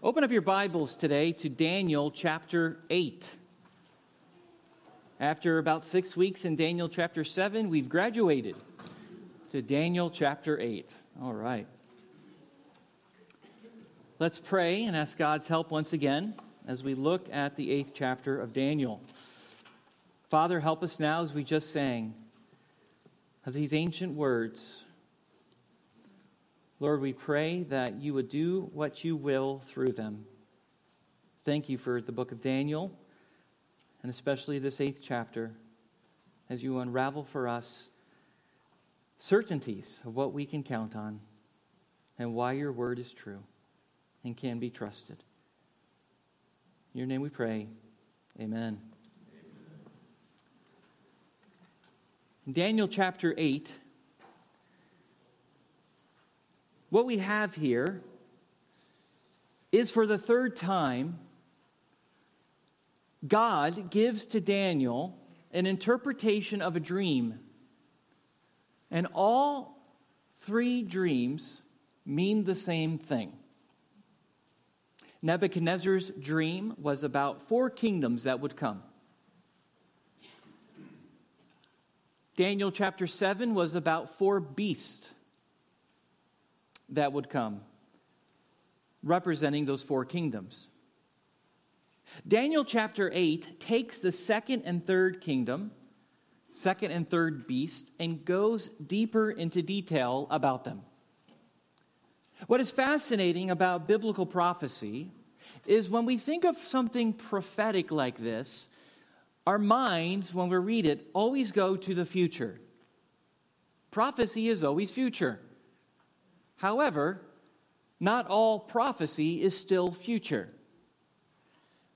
Open up your Bibles today to Daniel chapter 8. After about six weeks in Daniel chapter 7, we've graduated to Daniel chapter 8. All right. Let's pray and ask God's help once again as we look at the eighth chapter of Daniel. Father, help us now as we just sang these ancient words Lord, we pray that you would do what you will through them. Thank you for the book of Daniel, and especially this eighth chapter, as you unravel for us certainties of what we can count on and why your word is true and can be trusted. In your name we pray. Amen. In Daniel chapter 8, what we have here is for the third time, God gives to Daniel an interpretation of a dream. And all three dreams mean the same thing. Nebuchadnezzar's dream was about four kingdoms that would come. Daniel chapter 7 was about four beasts that would come, representing those four kingdoms. Daniel chapter 8 takes the second and third kingdom, second and third beast, and goes deeper into detail about them. What is fascinating about biblical prophecy is when we think of something prophetic like this, our minds, when we read it, always go to the future. Prophecy is always future. However, not all prophecy is still future.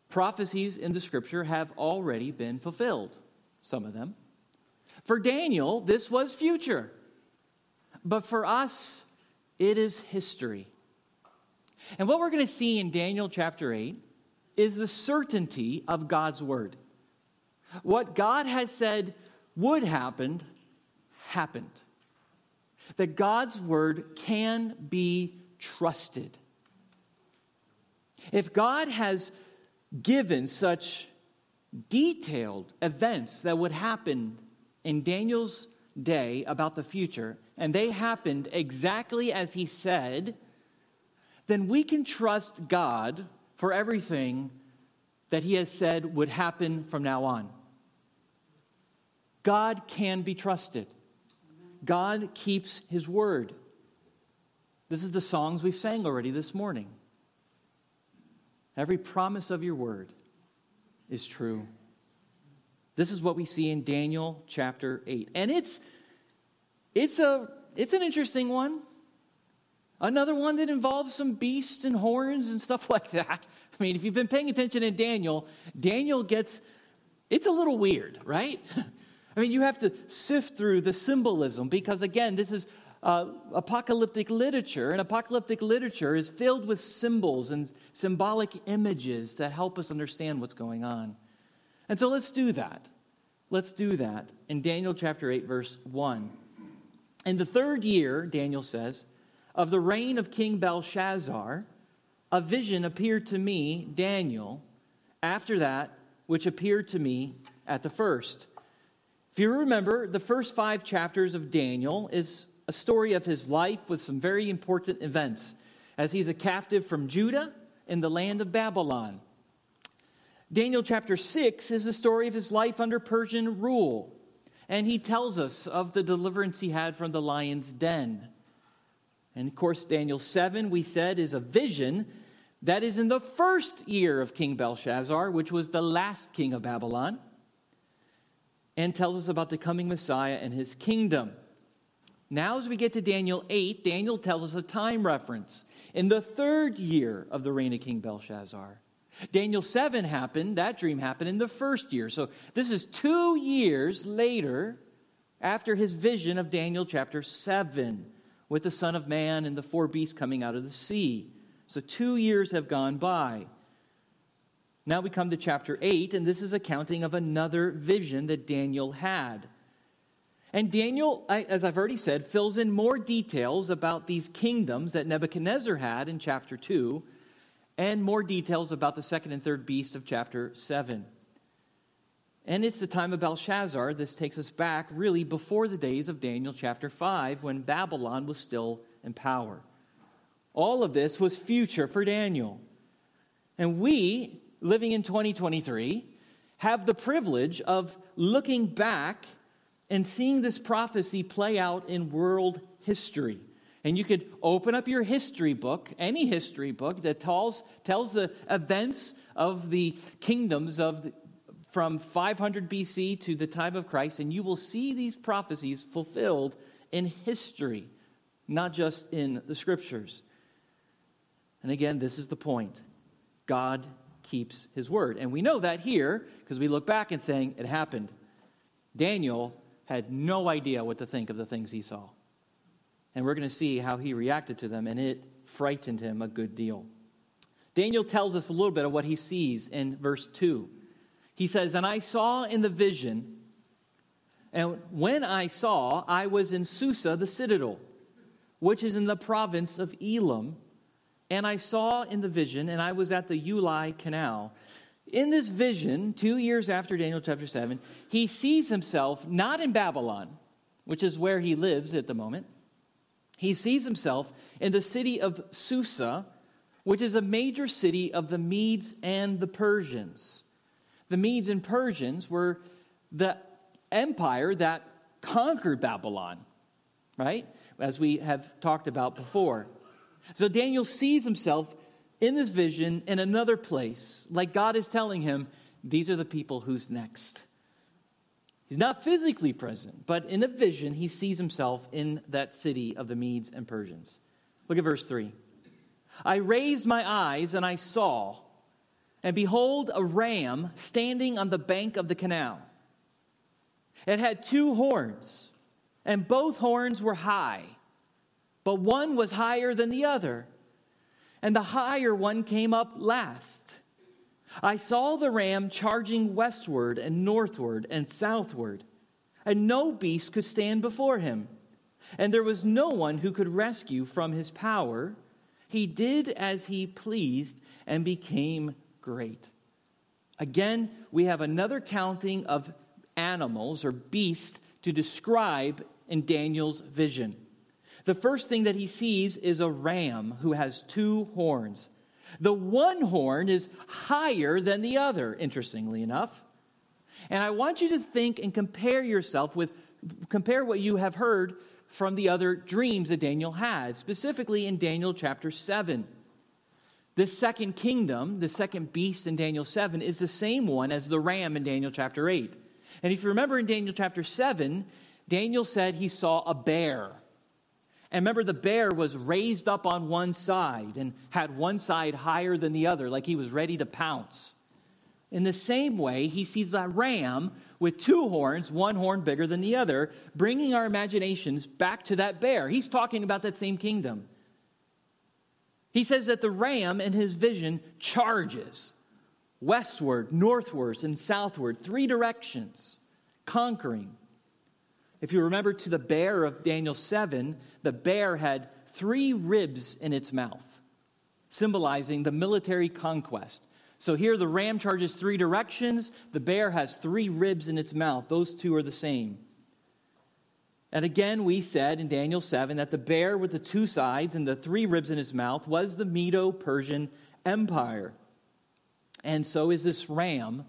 Prophecies in the scripture have already been fulfilled, some of them. For Daniel, this was future. But for us, it is history. And what we're going to see in Daniel chapter 8 is the certainty of God's word. What God has said would happen, happened that God's word can be trusted. If God has given such detailed events that would happen in Daniel's day about the future, and they happened exactly as he said, then we can trust God for everything that he has said would happen from now on. God can be trusted. God keeps his word. This is the songs we've sang already this morning. Every promise of your word is true. This is what we see in Daniel chapter 8. And it's it's a it's an interesting one. Another one that involves some beasts and horns and stuff like that. I mean, if you've been paying attention in Daniel, Daniel gets it's a little weird, right? I mean, you have to sift through the symbolism because, again, this is uh, apocalyptic literature, and apocalyptic literature is filled with symbols and symbolic images that help us understand what's going on. And so let's do that. Let's do that in Daniel chapter 8, verse 1. In the third year, Daniel says, of the reign of King Belshazzar, a vision appeared to me, Daniel, after that which appeared to me at the first. If you remember, the first five chapters of Daniel is a story of his life with some very important events as he's a captive from Judah in the land of Babylon. Daniel chapter 6 is the story of his life under Persian rule, and he tells us of the deliverance he had from the lion's den. And of course, Daniel 7, we said, is a vision that is in the first year of King Belshazzar, which was the last king of Babylon and tells us about the coming Messiah and his kingdom. Now, as we get to Daniel 8, Daniel tells us a time reference in the third year of the reign of King Belshazzar. Daniel 7 happened, that dream happened in the first year. So this is two years later after his vision of Daniel chapter 7 with the Son of Man and the four beasts coming out of the sea. So two years have gone by. Now we come to chapter 8, and this is accounting of another vision that Daniel had. And Daniel, as I've already said, fills in more details about these kingdoms that Nebuchadnezzar had in chapter 2. and more details about the second and third beast of chapter 7. And it's the time of Belshazzar. This takes us back really before the days of Daniel chapter 5 when Babylon was still in power. All of this was future for Daniel. And we, living in 2023, have the privilege of looking back and seeing this prophecy play out in world history. And you could open up your history book, any history book that tells, tells the events of the kingdoms of the, from 500 BC to the time of Christ, and you will see these prophecies fulfilled in history, not just in the scriptures. And again, this is the point God keeps his word. And we know that here because we look back and saying it happened. Daniel had no idea what to think of the things he saw. And we're going to see how he reacted to them, and it frightened him a good deal. Daniel tells us a little bit of what he sees in verse 2. He says, And I saw in the vision, and when I saw, I was in Susa, the citadel, which is in the province of Elam. And I saw in the vision, and I was at the Ulai Canal. In this vision, two years after Daniel chapter 7, he sees himself not in Babylon, which is where he lives at the moment he sees himself in the city of Susa, which is a major city of the Medes and the Persians. The Medes and Persians were the empire that conquered Babylon, right? As we have talked about before. So Daniel sees himself in this vision in another place, like God is telling him, these are the people who's next. He's not physically present, but in a vision, he sees himself in that city of the Medes and Persians. Look at verse 3. I raised my eyes and I saw, and behold, a ram standing on the bank of the canal. It had two horns, and both horns were high, but one was higher than the other, and the higher one came up last. I saw the ram charging westward and northward and southward, and no beast could stand before him. And there was no one who could rescue from his power. He did as he pleased and became great. Again, we have another counting of animals or beasts to describe in Daniel's vision. The first thing that he sees is a ram who has two horns. The one horn is higher than the other, interestingly enough. And I want you to think and compare yourself with, compare what you have heard from the other dreams that Daniel had, specifically in Daniel chapter 7. The second kingdom, the second beast in Daniel 7, is the same one as the ram in Daniel chapter 8. And if you remember in Daniel chapter 7, Daniel said he saw a bear. And remember, the bear was raised up on one side and had one side higher than the other, like he was ready to pounce. In the same way, he sees that ram with two horns, one horn bigger than the other, bringing our imaginations back to that bear. He's talking about that same kingdom. He says that the ram in his vision charges westward, northwards, and southward, three directions, conquering. If you remember to the bear of Daniel 7, the bear had three ribs in its mouth, symbolizing the military conquest. So here the ram charges three directions, the bear has three ribs in its mouth. Those two are the same. And again, we said in Daniel 7 that the bear with the two sides and the three ribs in his mouth was the Medo Persian Empire. And so is this ram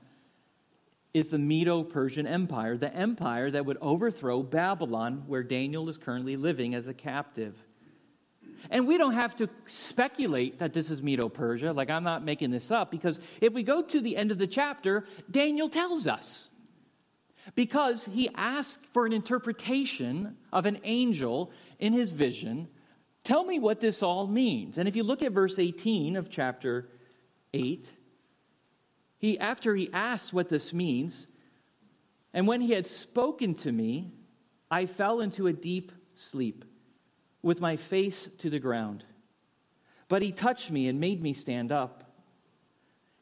is the Medo Persian Empire, the empire that would overthrow Babylon, where Daniel is currently living as a captive. And we don't have to speculate that this is Medo Persia, like I'm not making this up, because if we go to the end of the chapter, Daniel tells us. Because he asked for an interpretation of an angel in his vision. Tell me what this all means. And if you look at verse 18 of chapter 8, he, after he asked what this means, and when he had spoken to me, I fell into a deep sleep with my face to the ground. But he touched me and made me stand up.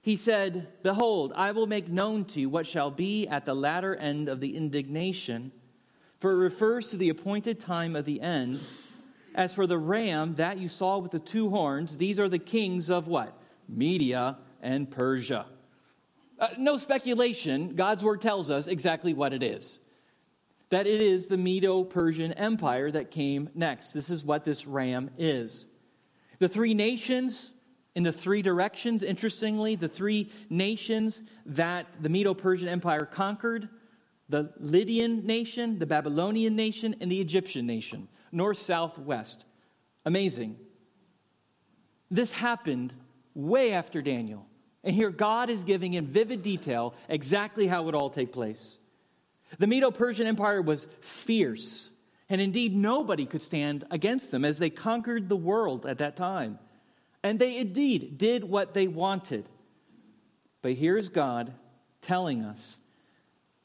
He said, Behold, I will make known to you what shall be at the latter end of the indignation, for it refers to the appointed time of the end. As for the ram that you saw with the two horns, these are the kings of what? Media and Persia. Uh, no speculation, God's word tells us exactly what it is. That it is the Medo Persian Empire that came next. This is what this ram is. The three nations in the three directions, interestingly, the three nations that the Medo Persian Empire conquered the Lydian nation, the Babylonian nation, and the Egyptian nation, north, south, west. Amazing. This happened way after Daniel. And here God is giving in vivid detail exactly how it would all take place. The Medo Persian Empire was fierce, and indeed nobody could stand against them as they conquered the world at that time. And they indeed did what they wanted. But here's God telling us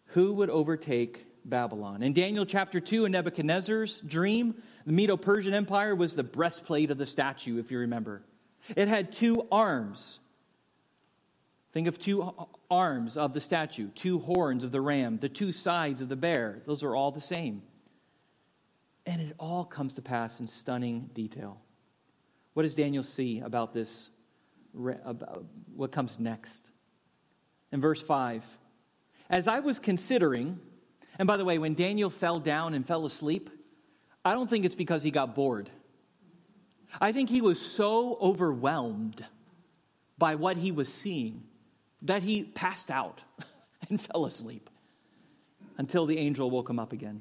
who would overtake Babylon. In Daniel chapter 2, in Nebuchadnezzar's dream, the Medo Persian Empire was the breastplate of the statue, if you remember. It had two arms. Think of two arms of the statue, two horns of the ram, the two sides of the bear. Those are all the same. And it all comes to pass in stunning detail. What does Daniel see about this? About what comes next? In verse 5, as I was considering, and by the way, when Daniel fell down and fell asleep, I don't think it's because he got bored. I think he was so overwhelmed by what he was seeing that he passed out and fell asleep until the angel woke him up again.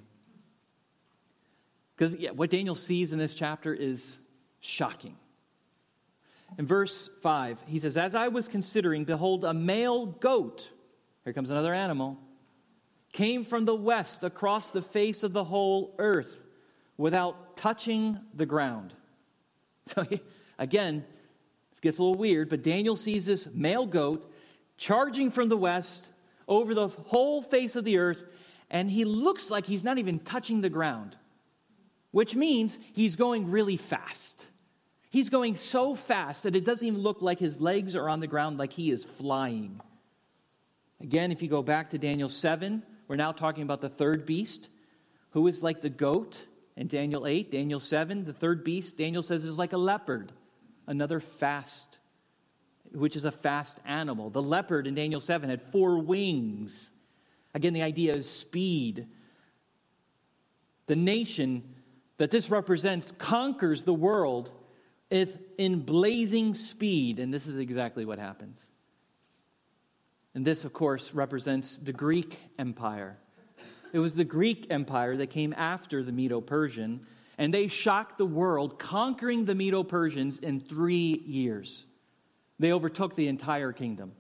Because yeah, what Daniel sees in this chapter is shocking. In verse 5, he says, As I was considering, behold, a male goat, here comes another animal, came from the west across the face of the whole earth without touching the ground. So, again, it gets a little weird, but Daniel sees this male goat charging from the west over the whole face of the earth, and he looks like he's not even touching the ground, which means he's going really fast. He's going so fast that it doesn't even look like his legs are on the ground, like he is flying. Again, if you go back to Daniel 7, we're now talking about the third beast, who is like the goat in Daniel 8. Daniel 7, the third beast, Daniel says, is like a leopard, another fast, which is a fast animal. The leopard in Daniel 7 had four wings. Again, the idea is speed. The nation that this represents conquers the world is in blazing speed, and this is exactly what happens. And this, of course, represents the Greek Empire. It was the Greek Empire that came after the Medo Persian, and they shocked the world, conquering the Medo Persians in three years. They overtook the entire kingdom.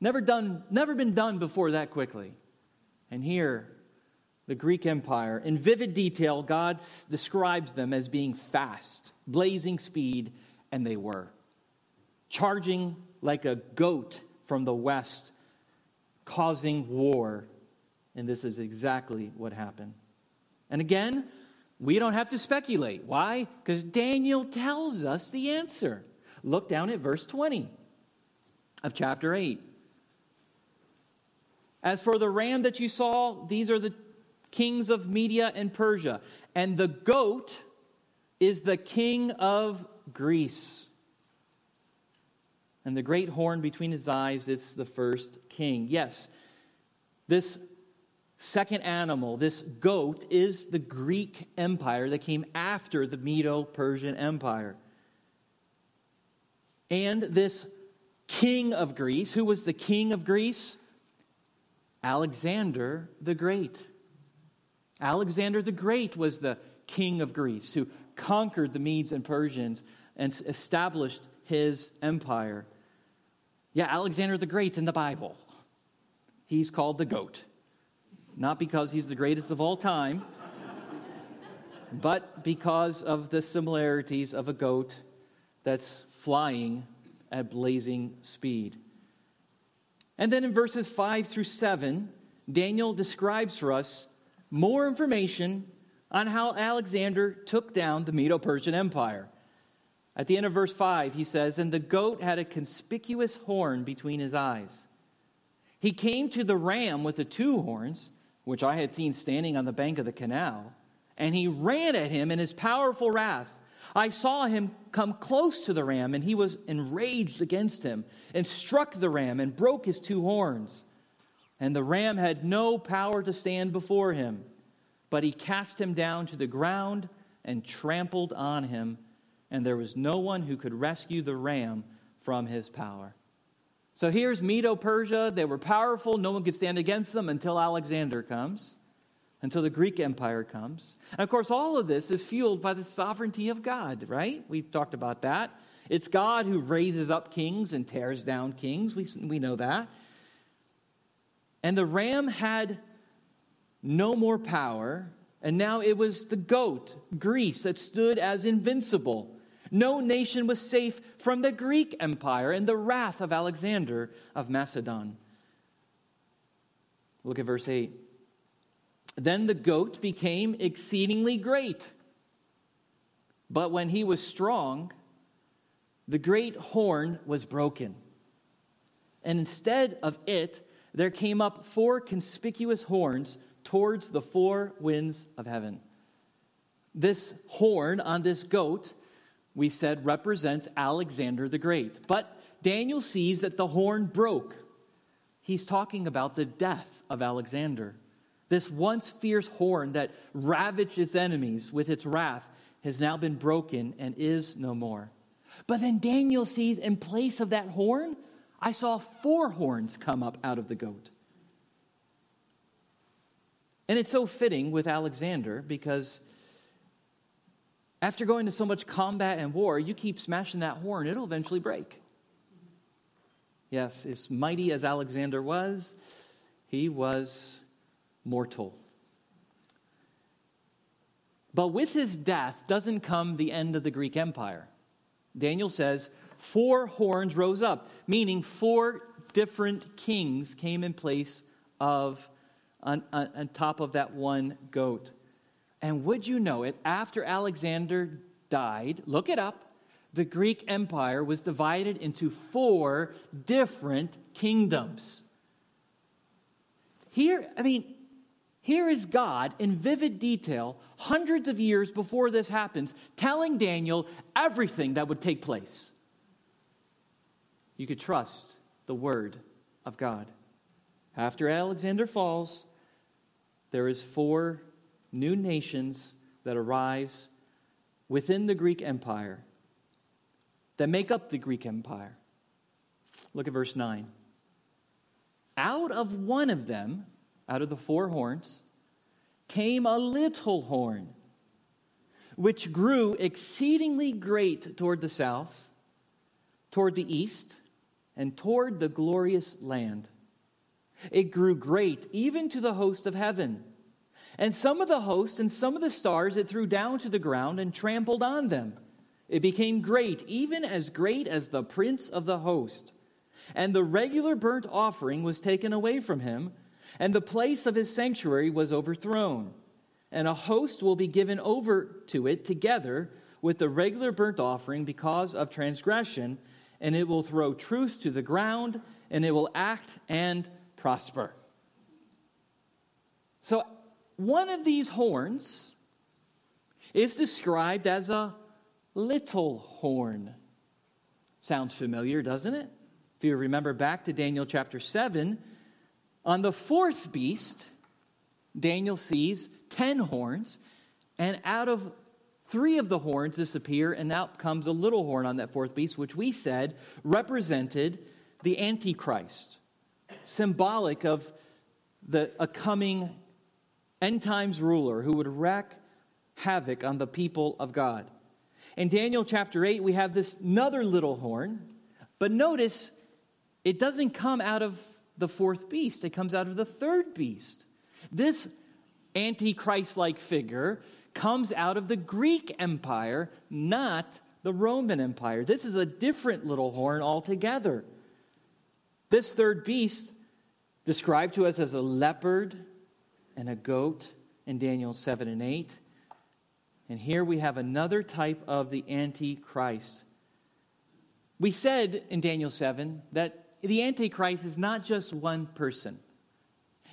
Never done, never been done before that quickly. And here, the Greek Empire. In vivid detail, God describes them as being fast, blazing speed, and they were. Charging like a goat from the west, causing war. And this is exactly what happened. And again, we don't have to speculate. Why? Because Daniel tells us the answer. Look down at verse 20 of chapter 8. As for the ram that you saw, these are the kings of Media and Persia. And the goat is the king of Greece. And the great horn between his eyes is the first king. Yes, this second animal, this goat, is the Greek empire that came after the Medo Persian Empire. And this king of Greece, who was the king of Greece? Alexander the Great. Alexander the Great was the king of Greece who conquered the Medes and Persians and established his empire. Yeah, Alexander the Great's in the Bible. He's called the goat. Not because he's the greatest of all time, but because of the similarities of a goat that's flying at blazing speed. And then in verses 5 through 7, Daniel describes for us more information on how Alexander took down the Medo Persian Empire. At the end of verse 5, he says, And the goat had a conspicuous horn between his eyes. He came to the ram with the two horns, which I had seen standing on the bank of the canal, and he ran at him in his powerful wrath. I saw him come close to the ram, and he was enraged against him, and struck the ram, and broke his two horns. And the ram had no power to stand before him, but he cast him down to the ground and trampled on him, and there was no one who could rescue the ram from his power. So here's Medo Persia. They were powerful, no one could stand against them until Alexander comes until the Greek Empire comes. And of course, all of this is fueled by the sovereignty of God, right? We've talked about that. It's God who raises up kings and tears down kings. We, we know that. And the ram had no more power, and now it was the goat, Greece, that stood as invincible. No nation was safe from the Greek Empire and the wrath of Alexander of Macedon. Look at verse 8. Then the goat became exceedingly great. But when he was strong, the great horn was broken. And instead of it, there came up four conspicuous horns towards the four winds of heaven. This horn on this goat, we said, represents Alexander the Great. But Daniel sees that the horn broke. He's talking about the death of Alexander. This once fierce horn that ravaged its enemies with its wrath has now been broken and is no more. But then Daniel sees in place of that horn, I saw four horns come up out of the goat. And it's so fitting with Alexander because after going to so much combat and war, you keep smashing that horn, it'll eventually break. Yes, as mighty as Alexander was, he was mortal. But with his death doesn't come the end of the Greek Empire. Daniel says, four horns rose up, meaning four different kings came in place of, on, on, on top of that one goat. And would you know it, after Alexander died, look it up, the Greek Empire was divided into four different kingdoms. Here, I mean, here is God in vivid detail, hundreds of years before this happens, telling Daniel everything that would take place. You could trust the word of God. After Alexander falls, there is four new nations that arise within the Greek Empire that make up the Greek Empire. Look at verse 9. Out of one of them, out of the four horns came a little horn, which grew exceedingly great toward the south, toward the east, and toward the glorious land. It grew great even to the host of heaven. And some of the host and some of the stars it threw down to the ground and trampled on them. It became great, even as great as the prince of the host. And the regular burnt offering was taken away from him and the place of his sanctuary was overthrown. And a host will be given over to it together with the regular burnt offering because of transgression, and it will throw truth to the ground, and it will act and prosper. So, one of these horns is described as a little horn. Sounds familiar, doesn't it? If you remember back to Daniel chapter 7, on the fourth beast, Daniel sees ten horns, and out of three of the horns disappear, and out comes a little horn on that fourth beast, which we said represented the Antichrist, symbolic of the, a coming end times ruler who would wreak havoc on the people of God. In Daniel chapter 8, we have this another little horn, but notice it doesn't come out of the fourth beast, it comes out of the third beast. This antichrist like figure comes out of the Greek Empire, not the Roman Empire. This is a different little horn altogether. This third beast, described to us as a leopard and a goat in Daniel 7 and 8. And here we have another type of the Antichrist. We said in Daniel 7 that the Antichrist is not just one person.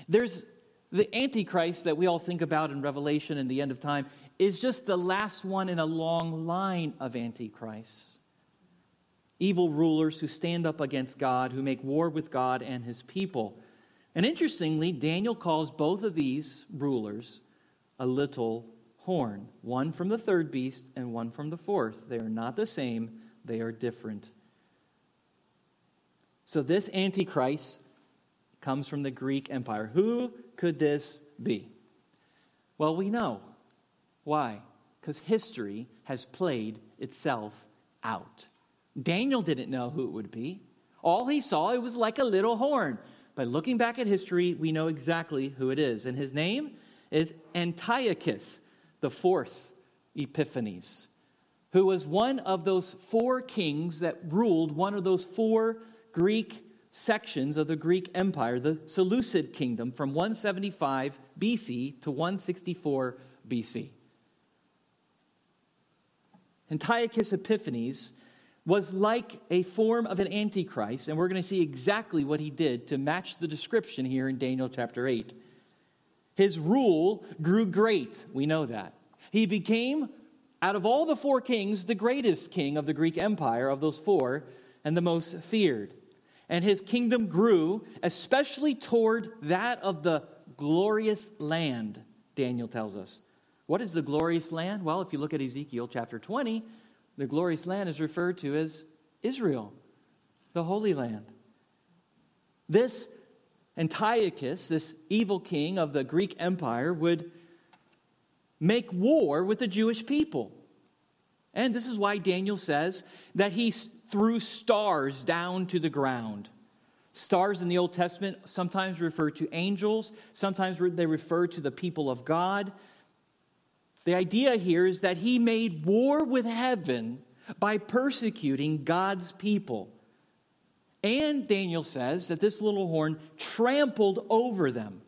There's the Antichrist that we all think about in Revelation and the end of time is just the last one in a long line of antichrists. Evil rulers who stand up against God, who make war with God and his people. And interestingly, Daniel calls both of these rulers a little horn, one from the third beast and one from the fourth. They are not the same, they are different. So, this Antichrist comes from the Greek Empire. Who could this be? Well, we know. Why? Because history has played itself out. Daniel didn't know who it would be. All he saw, it was like a little horn. But looking back at history, we know exactly who it is. And his name is Antiochus, the fourth Epiphanes, who was one of those four kings that ruled one of those four Greek sections of the Greek Empire, the Seleucid kingdom, from 175 BC to 164 BC. Antiochus Epiphanes was like a form of an antichrist, and we're going to see exactly what he did to match the description here in Daniel chapter 8. His rule grew great, we know that. He became, out of all the four kings, the greatest king of the Greek Empire, of those four, and the most feared. And his kingdom grew, especially toward that of the glorious land, Daniel tells us. What is the glorious land? Well, if you look at Ezekiel chapter 20, the glorious land is referred to as Israel, the Holy Land. This Antiochus, this evil king of the Greek Empire, would make war with the Jewish people. And this is why Daniel says that he threw stars down to the ground. Stars in the Old Testament sometimes refer to angels, sometimes they refer to the people of God. The idea here is that he made war with heaven by persecuting God's people. And Daniel says that this little horn trampled over them.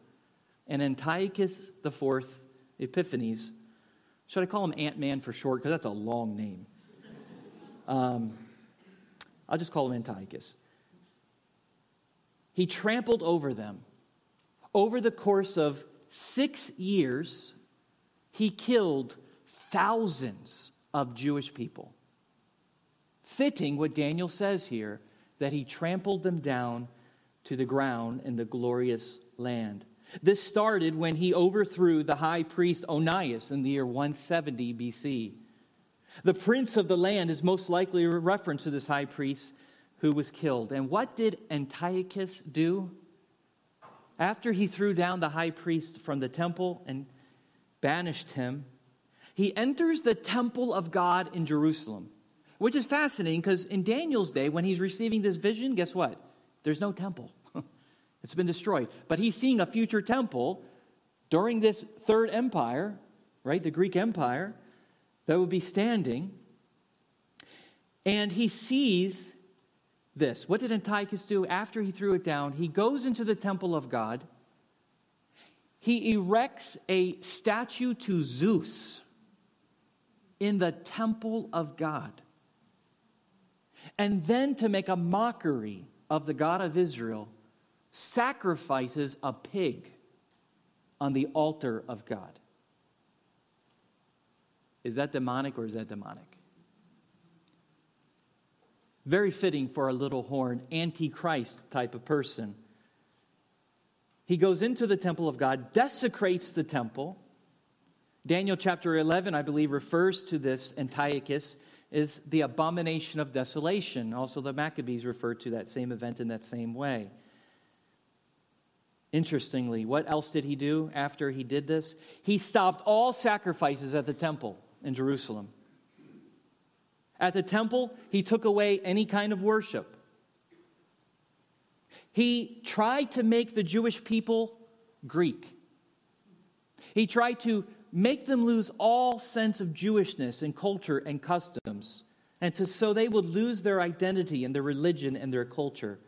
And Antiochus IV Epiphanes, should I call him Ant Man for short? Because that's a long name. Um, I'll just call him Antiochus. He trampled over them. Over the course of six years, he killed thousands of Jewish people. Fitting what Daniel says here that he trampled them down to the ground in the glorious land. This started when he overthrew the high priest Onias in the year 170 BC. The prince of the land is most likely a reference to this high priest who was killed. And what did Antiochus do? After he threw down the high priest from the temple and banished him, he enters the temple of God in Jerusalem, which is fascinating because in Daniel's day, when he's receiving this vision, guess what? There's no temple, it's been destroyed. But he's seeing a future temple during this third empire, right? The Greek Empire that would be standing. And he sees this. What did Antiochus do after he threw it down? He goes into the temple of God he erects a statue to Zeus in the temple of God. And then, to make a mockery of the God of Israel, sacrifices a pig on the altar of God. Is that demonic or is that demonic? Very fitting for a little horn, antichrist type of person. He goes into the temple of God, desecrates the temple. Daniel chapter 11, I believe, refers to this Antiochus is the abomination of desolation. Also, the Maccabees refer to that same event in that same way. Interestingly, what else did he do after he did this? He stopped all sacrifices at the temple in Jerusalem. At the temple, he took away any kind of worship. He tried to make the Jewish people Greek. He tried to make them lose all sense of Jewishness and culture and customs, and to, so they would lose their identity and their religion and their culture.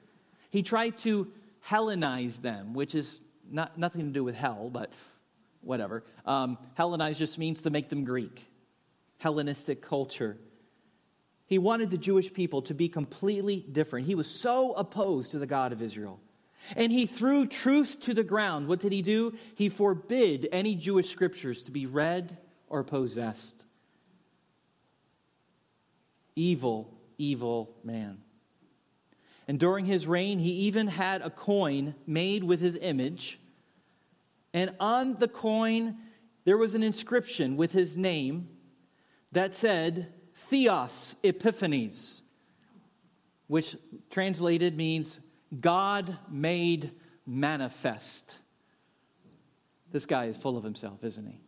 He tried to Hellenize them, which is not, nothing to do with hell, but whatever. Um, Hellenize just means to make them Greek, Hellenistic culture. He wanted the Jewish people to be completely different. He was so opposed to the God of Israel. And he threw truth to the ground. What did he do? He forbid any Jewish scriptures to be read or possessed. Evil, evil man. And during his reign, he even had a coin made with his image. And on the coin, there was an inscription with his name that said, Theos Epiphanes, which translated means God made manifest. This guy is full of himself, isn't he?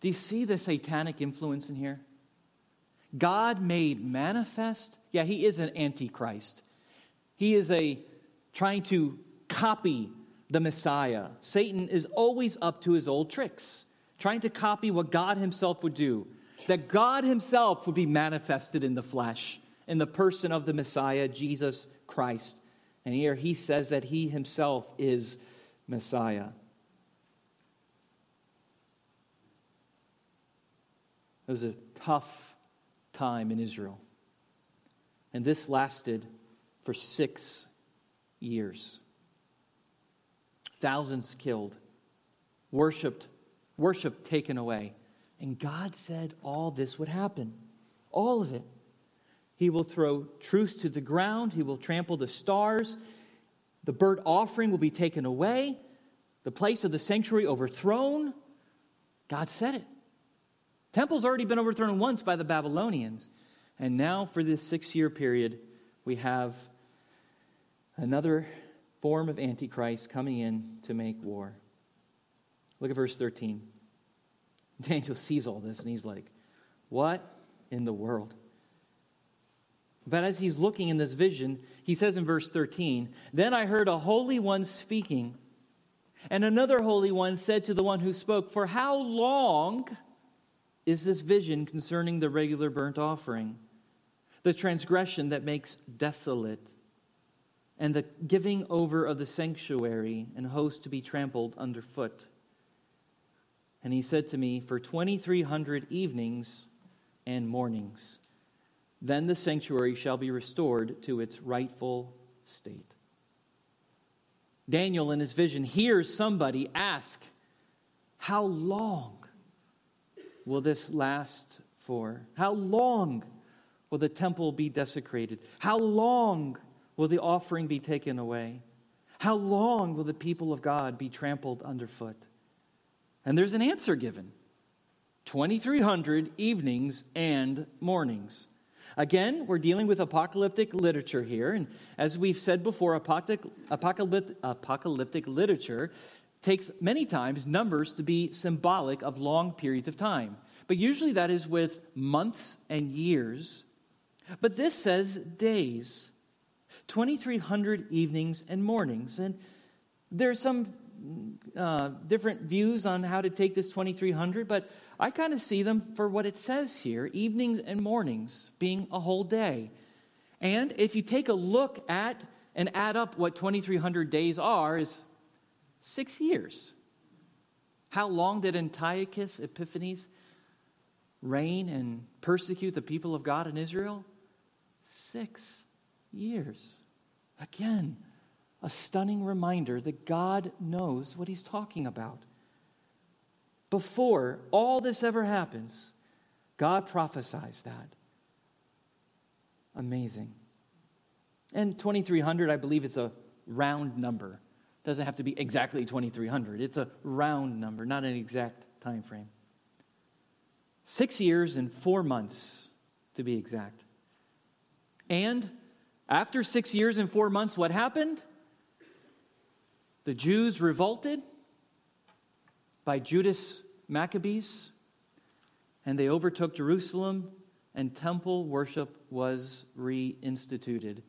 Do you see the satanic influence in here? God made manifest. Yeah, he is an antichrist. He is a trying to copy the Messiah. Satan is always up to his old tricks, trying to copy what God himself would do. That God himself would be manifested in the flesh, in the person of the Messiah, Jesus Christ. And here he says that he himself is Messiah. It was a tough time in Israel. And this lasted for six years. Thousands killed, worshiped, worship taken away. And God said all this would happen. All of it. He will throw truth to the ground, He will trample the stars. The burnt offering will be taken away, the place of the sanctuary overthrown. God said it. Temple's already been overthrown once by the Babylonians. And now, for this six year period, we have another form of Antichrist coming in to make war. Look at verse 13. Daniel sees all this and he's like, What in the world? But as he's looking in this vision, he says in verse 13, Then I heard a holy one speaking, and another holy one said to the one who spoke, For how long? is this vision concerning the regular burnt offering, the transgression that makes desolate, and the giving over of the sanctuary and host to be trampled underfoot. And he said to me, For 2,300 evenings and mornings, then the sanctuary shall be restored to its rightful state. Daniel, in his vision, hears somebody ask, How long? will this last for? How long will the temple be desecrated? How long will the offering be taken away? How long will the people of God be trampled underfoot? And there's an answer given 2,300 evenings and mornings. Again, we're dealing with apocalyptic literature here. And as we've said before, apocalyptic, apocalyptic literature takes many times numbers to be symbolic of long periods of time. But usually that is with months and years. But this says days 2,300 evenings and mornings. And there's some uh, different views on how to take this 2,300, but I kind of see them for what it says here evenings and mornings being a whole day. And if you take a look at and add up what 2,300 days are, is Six years. How long did Antiochus Epiphanes reign and persecute the people of God in Israel? Six years. Again, a stunning reminder that God knows what he's talking about. Before all this ever happens, God prophesies that. Amazing. And 2300, I believe, is a round number doesn't have to be exactly 2300 it's a round number not an exact time frame six years and four months to be exact and after six years and four months what happened the jews revolted by judas maccabees and they overtook jerusalem and temple worship was reinstituted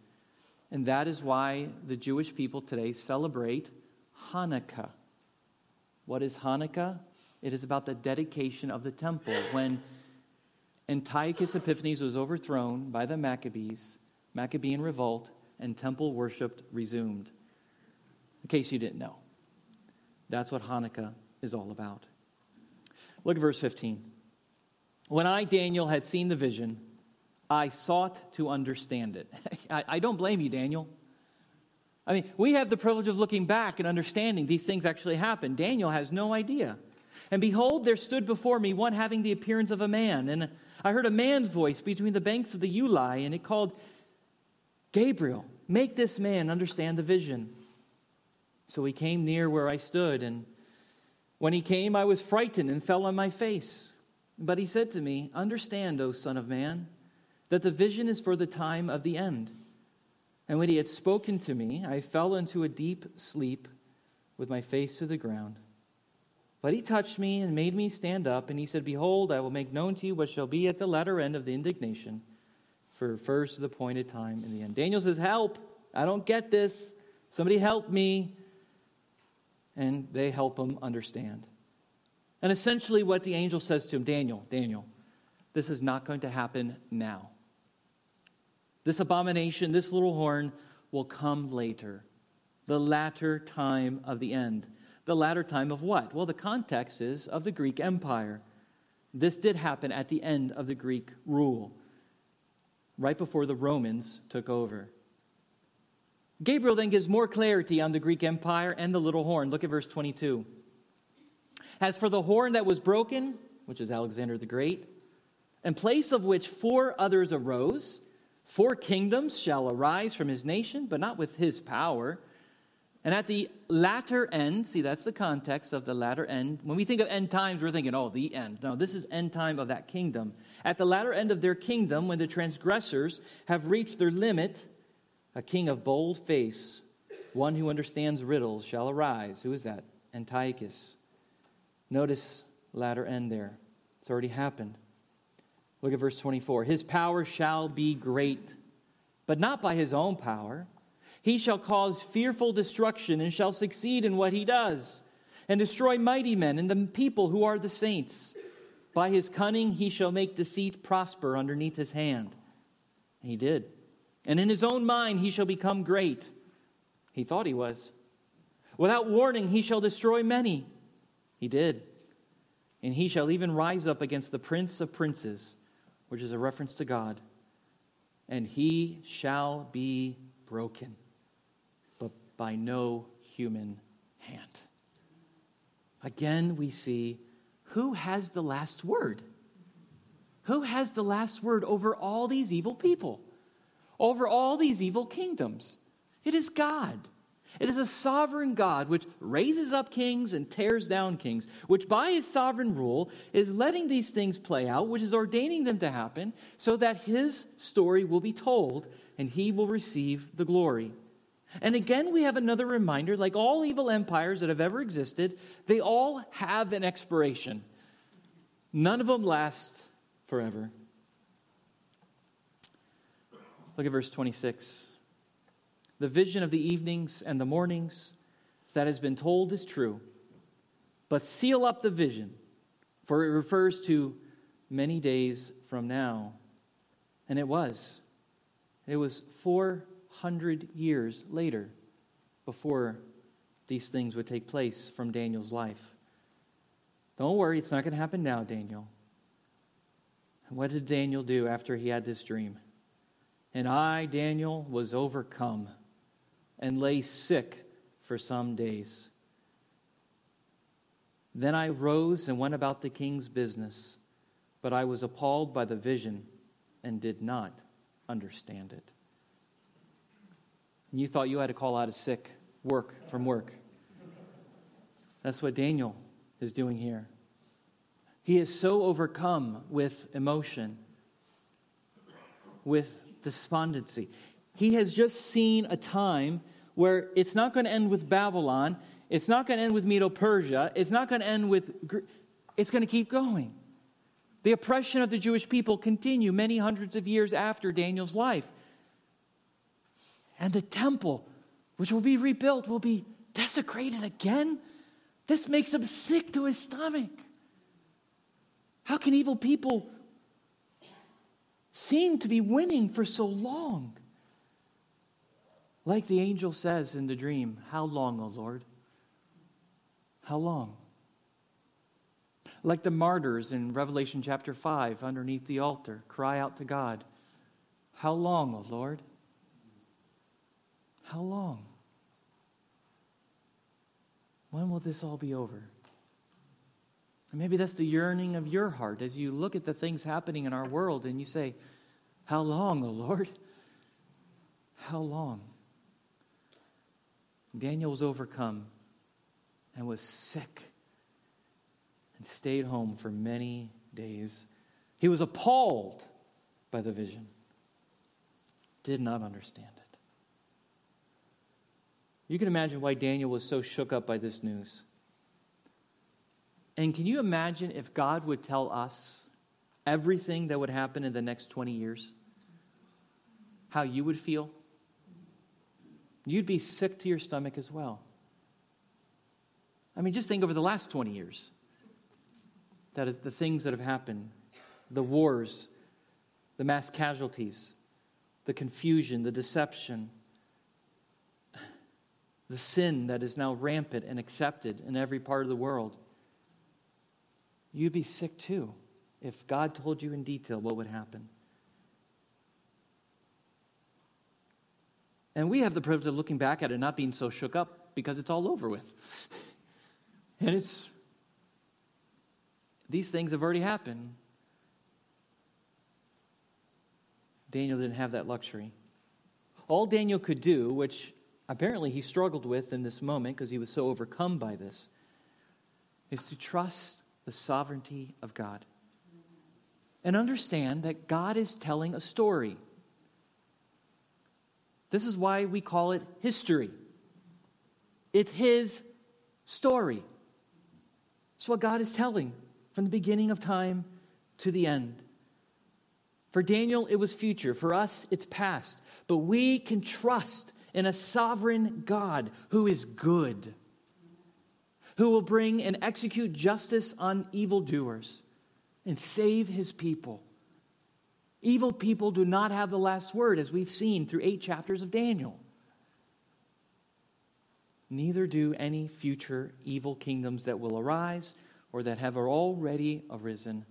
and that is why the Jewish people today celebrate Hanukkah. What is Hanukkah? It is about the dedication of the temple. When Antiochus Epiphanes was overthrown by the Maccabees, Maccabean revolt, and temple worship resumed. In case you didn't know, that's what Hanukkah is all about. Look at verse 15. When I, Daniel, had seen the vision, I sought to understand it. I, I don't blame you, Daniel. I mean, we have the privilege of looking back and understanding these things actually happened. Daniel has no idea. And behold, there stood before me one having the appearance of a man. And I heard a man's voice between the banks of the Ulai, and it called, Gabriel, make this man understand the vision. So he came near where I stood, and when he came, I was frightened and fell on my face. But he said to me, Understand, O Son of Man, that the vision is for the time of the end. And when he had spoken to me, I fell into a deep sleep with my face to the ground. But he touched me and made me stand up, and he said, Behold, I will make known to you what shall be at the latter end of the indignation, for to the appointed time in the end. Daniel says, Help! I don't get this. Somebody help me. And they help him understand. And essentially, what the angel says to him Daniel, Daniel, this is not going to happen now. This abomination, this little horn, will come later, the latter time of the end. The latter time of what? Well, the context is of the Greek Empire. This did happen at the end of the Greek rule, right before the Romans took over. Gabriel then gives more clarity on the Greek Empire and the little horn. Look at verse 22. As for the horn that was broken, which is Alexander the Great, in place of which four others arose, four kingdoms shall arise from his nation, but not with his power. And at the latter end, see, that's the context of the latter end. When we think of end times, we're thinking, oh, the end. No, this is end time of that kingdom. At the latter end of their kingdom, when the transgressors have reached their limit, a king of bold face, one who understands riddles, shall arise. Who is that? Antiochus. Notice latter end there. It's already happened. Look at verse 24. His power shall be great, but not by his own power. He shall cause fearful destruction and shall succeed in what he does, and destroy mighty men and the people who are the saints. By his cunning he shall make deceit prosper underneath his hand. he did. And in his own mind he shall become great. He thought he was. Without warning he shall destroy many. He did. And he shall even rise up against the prince of princes, which is a reference to God. And he shall be broken but by no human hand. Again, we see who has the last word? Who has the last word over all these evil people, over all these evil kingdoms? It is God. It is a sovereign God which raises up kings and tears down kings, which by his sovereign rule is letting these things play out, which is ordaining them to happen, so that his story will be told and he will receive the glory. And again, we have another reminder like all evil empires that have ever existed, they all have an expiration. None of them last forever. Look at verse 26. The vision of the evenings and the mornings that has been told is true, but seal up the vision, for it refers to many days from now. And it was. It was four hundred years later before these things would take place from Daniel's life. Don't worry, it's not going to happen now, Daniel. And what did Daniel do after he had this dream? And I, Daniel, was overcome and lay sick for some days. Then I rose and went about the king's business, but I was appalled by the vision and did not understand it and you thought you had to call out a sick work from work. That's what Daniel is doing here. He is so overcome with emotion, with despondency. He has just seen a time where it's not going to end with Babylon, it's not going to end with Medo Persia, it's not going to end with, it's going to keep going. The oppression of the Jewish people continue many hundreds of years after Daniel's life and the temple, which will be rebuilt, will be desecrated again. This makes him sick to his stomach. How can evil people seem to be winning for so long? Like the angel says in the dream, How long, O Lord? How long? Like the martyrs in Revelation chapter 5 underneath the altar, cry out to God, How long, O Lord? How long? When will this all be over? Maybe that's the yearning of your heart as you look at the things happening in our world and you say, How long, O Lord? How long? Daniel was overcome and was sick and stayed home for many days. He was appalled by the vision, did not understand it. You can imagine why Daniel was so shook up by this news. And can you imagine if God would tell us everything that would happen in the next 20 years? How you would feel? You'd be sick to your stomach as well. I mean, just think over the last 20 years. That is the things that have happened the wars, the mass casualties, the confusion, the deception, the sin that is now rampant and accepted in every part of the world. You'd be sick too if God told you in detail what would happen. And we have the privilege of looking back at it not being so shook up because it's all over with. and it's, these things have already happened. Daniel didn't have that luxury. All Daniel could do, which apparently he struggled with in this moment because he was so overcome by this, is to trust the sovereignty of God and understand that God is telling a story. This is why we call it history. It's his story. It's what God is telling from the beginning of time to the end. For Daniel, it was future. For us, it's past. But we can trust in a sovereign God who is good, who will bring and execute justice on evildoers and save his people. Evil people do not have the last word, as we've seen through eight chapters of Daniel. Neither do any future evil kingdoms that will arise or that have already arisen.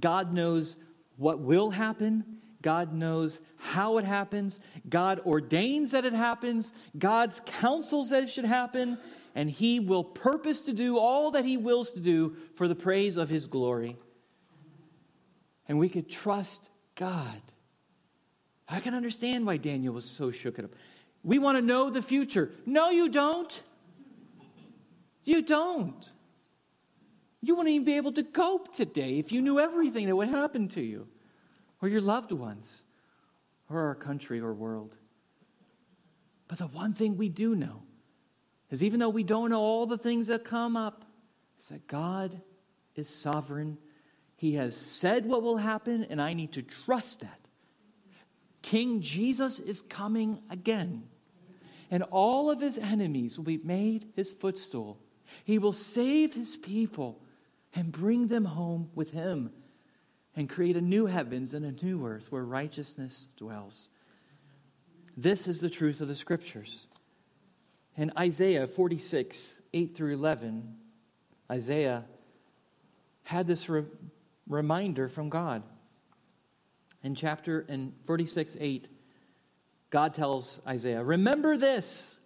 God knows what will happen. God knows how it happens. God ordains that it happens. God's counsels that it should happen. And He will purpose to do all that He wills to do for the praise of His glory. And we could trust God. I can understand why Daniel was so shook up. We want to know the future. No, you don't. You don't. You wouldn't even be able to cope today if you knew everything that would happen to you, or your loved ones, or our country or world. But the one thing we do know is even though we don't know all the things that come up, is that God is sovereign he has said what will happen, and I need to trust that. King Jesus is coming again, and all of his enemies will be made his footstool. He will save his people and bring them home with him and create a new heavens and a new earth where righteousness dwells. This is the truth of the scriptures. In Isaiah 46, 8 through 11, Isaiah had this re- reminder from God. In chapter in 46 8, God tells Isaiah, Remember this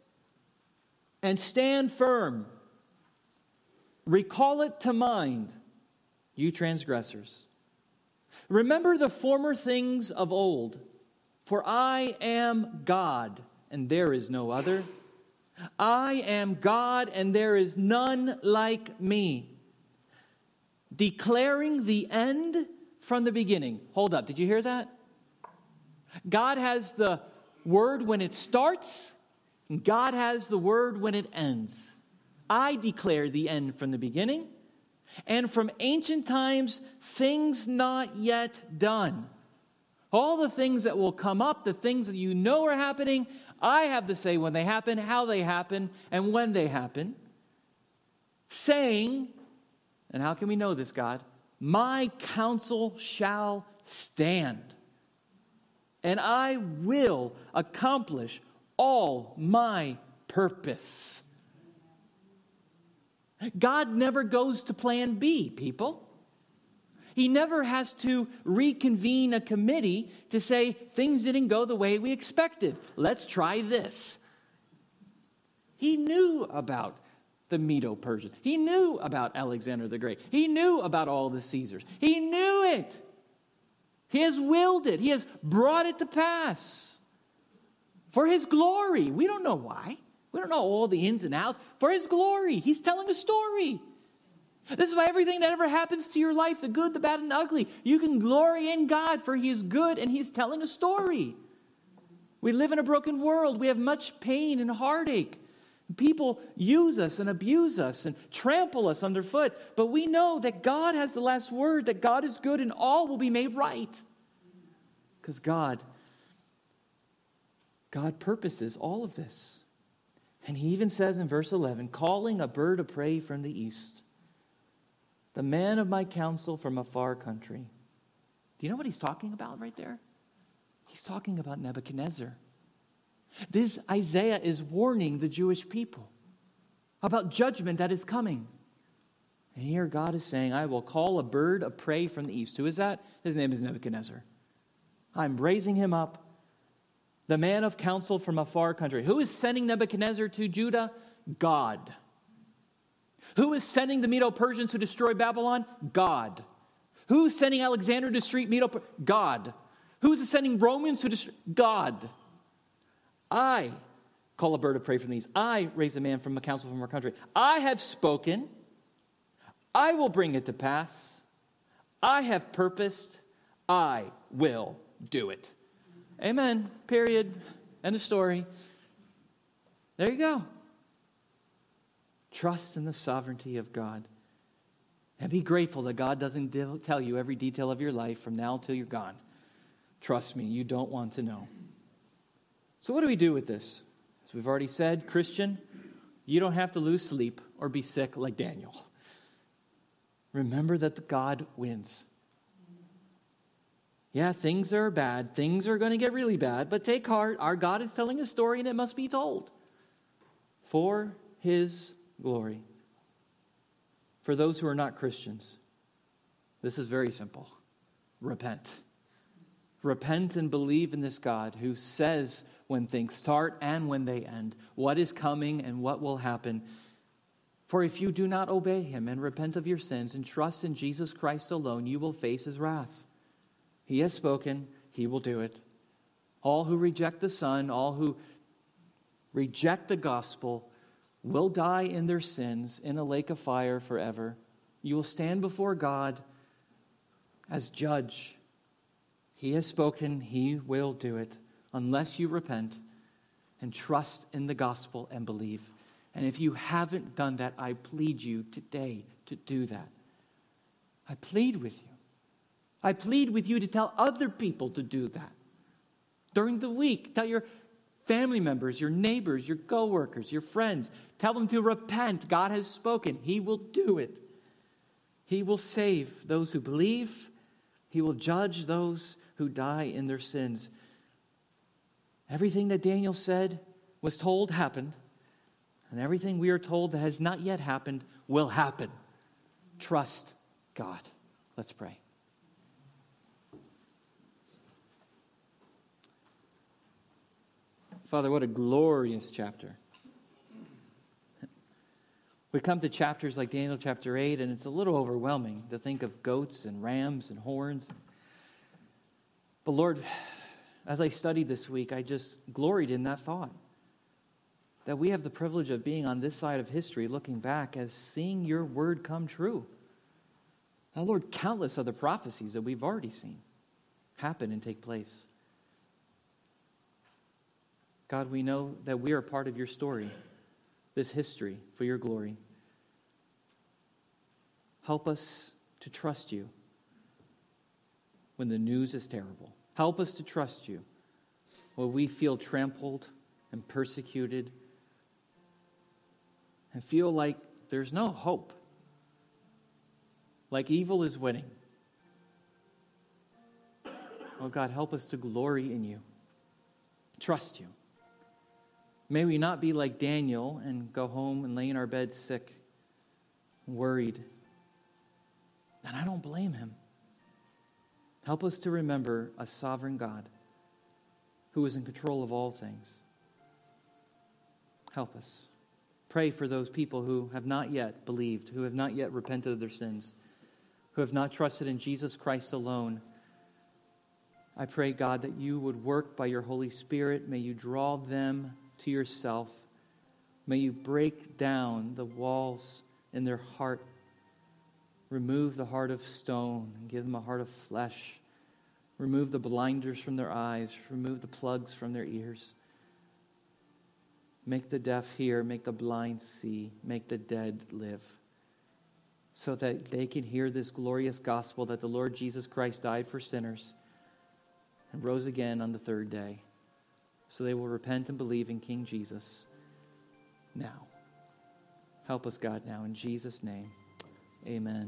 and stand firm. Recall it to mind, you transgressors. Remember the former things of old, for I am God, and there is no other. I am God, and there is none like me declaring the end from the beginning. Hold up, did you hear that? God has the word when it starts, and God has the word when it ends. I declare the end from the beginning, and from ancient times, things not yet done. All the things that will come up, the things that you know are happening, I have to say when they happen, how they happen, and when they happen. Saying, and how can we know this, God? My counsel shall stand, and I will accomplish all my purpose. God never goes to plan B, people. He never has to reconvene a committee to say things didn't go the way we expected. Let's try this. He knew about the Medo Persians. He knew about Alexander the Great. He knew about all the Caesars. He knew it. He has willed it, He has brought it to pass for His glory. We don't know why. We don't know all the ins and outs. For His glory. He's telling a story. This is why everything that ever happens to your life, the good, the bad, and the ugly, you can glory in God for He is good and He is telling a story. We live in a broken world. We have much pain and heartache. People use us and abuse us and trample us underfoot, but we know that God has the last word, that God is good and all will be made right. Because God, God purposes all of this. And he even says in verse 11, calling a bird of prey from the east, the man of my counsel from a far country. Do you know what he's talking about right there? He's talking about Nebuchadnezzar. This Isaiah is warning the Jewish people about judgment that is coming. And here God is saying, I will call a bird of prey from the east. Who is that? His name is Nebuchadnezzar. I'm raising him up, the man of counsel from a far country. Who is sending Nebuchadnezzar to Judah? God. Who is sending the Medo Persians to destroy Babylon? God. Who is sending Alexander to street Medo? God. Who is sending Romans to destroy? God. I call a bird of prey from these. I raise a man from a council from our country. I have spoken. I will bring it to pass. I have purposed. I will do it. Amen. Period. End of story. There you go. Trust in the sovereignty of God. And be grateful that God doesn't tell you every detail of your life from now until you're gone. Trust me, you don't want to know. So, what do we do with this? As we've already said, Christian, you don't have to lose sleep or be sick like Daniel. Remember that God wins. Yeah, things are bad. Things are going to get really bad, but take heart. Our God is telling a story and it must be told for his glory. For those who are not Christians, this is very simple repent. Repent and believe in this God who says when things start and when they end, what is coming and what will happen. For if you do not obey him and repent of your sins and trust in Jesus Christ alone, you will face his wrath. He has spoken, he will do it. All who reject the Son, all who reject the gospel, will die in their sins in a lake of fire forever. You will stand before God as judge he has spoken, He will do it unless you repent and trust in the gospel and believe. And if you haven't done that, I plead you today to do that. I plead with you. I plead with you to tell other people to do that. During the week, tell your family members, your neighbors, your coworkers, your friends, tell them to repent. God has spoken. He will do it. He will save those who believe. He will judge those who die in their sins. Everything that Daniel said was told happened, and everything we are told that has not yet happened will happen. Trust God. Let's pray. Father, what a glorious chapter. We come to chapters like Daniel chapter 8, and it's a little overwhelming to think of goats and rams and horns. But Lord, as I studied this week, I just gloried in that thought that we have the privilege of being on this side of history, looking back as seeing your word come true. Now, Lord, countless other prophecies that we've already seen happen and take place. God, we know that we are part of your story, this history, for your glory. Help us to trust you when the news is terrible. Help us to trust you when we feel trampled and persecuted and feel like there's no hope, like evil is winning. Oh God, help us to glory in you, trust you. May we not be like Daniel and go home and lay in our bed sick, worried. And I don't blame him. Help us to remember a sovereign God who is in control of all things. Help us. Pray for those people who have not yet believed, who have not yet repented of their sins, who have not trusted in Jesus Christ alone. I pray, God, that you would work by your Holy Spirit. May you draw them to yourself. May you break down the walls in their heart. Remove the heart of stone and give them a heart of flesh. Remove the blinders from their eyes. Remove the plugs from their ears. Make the deaf hear. Make the blind see. Make the dead live. So that they can hear this glorious gospel that the Lord Jesus Christ died for sinners and rose again on the third day. So they will repent and believe in King Jesus now. Help us, God, now. In Jesus' name, amen.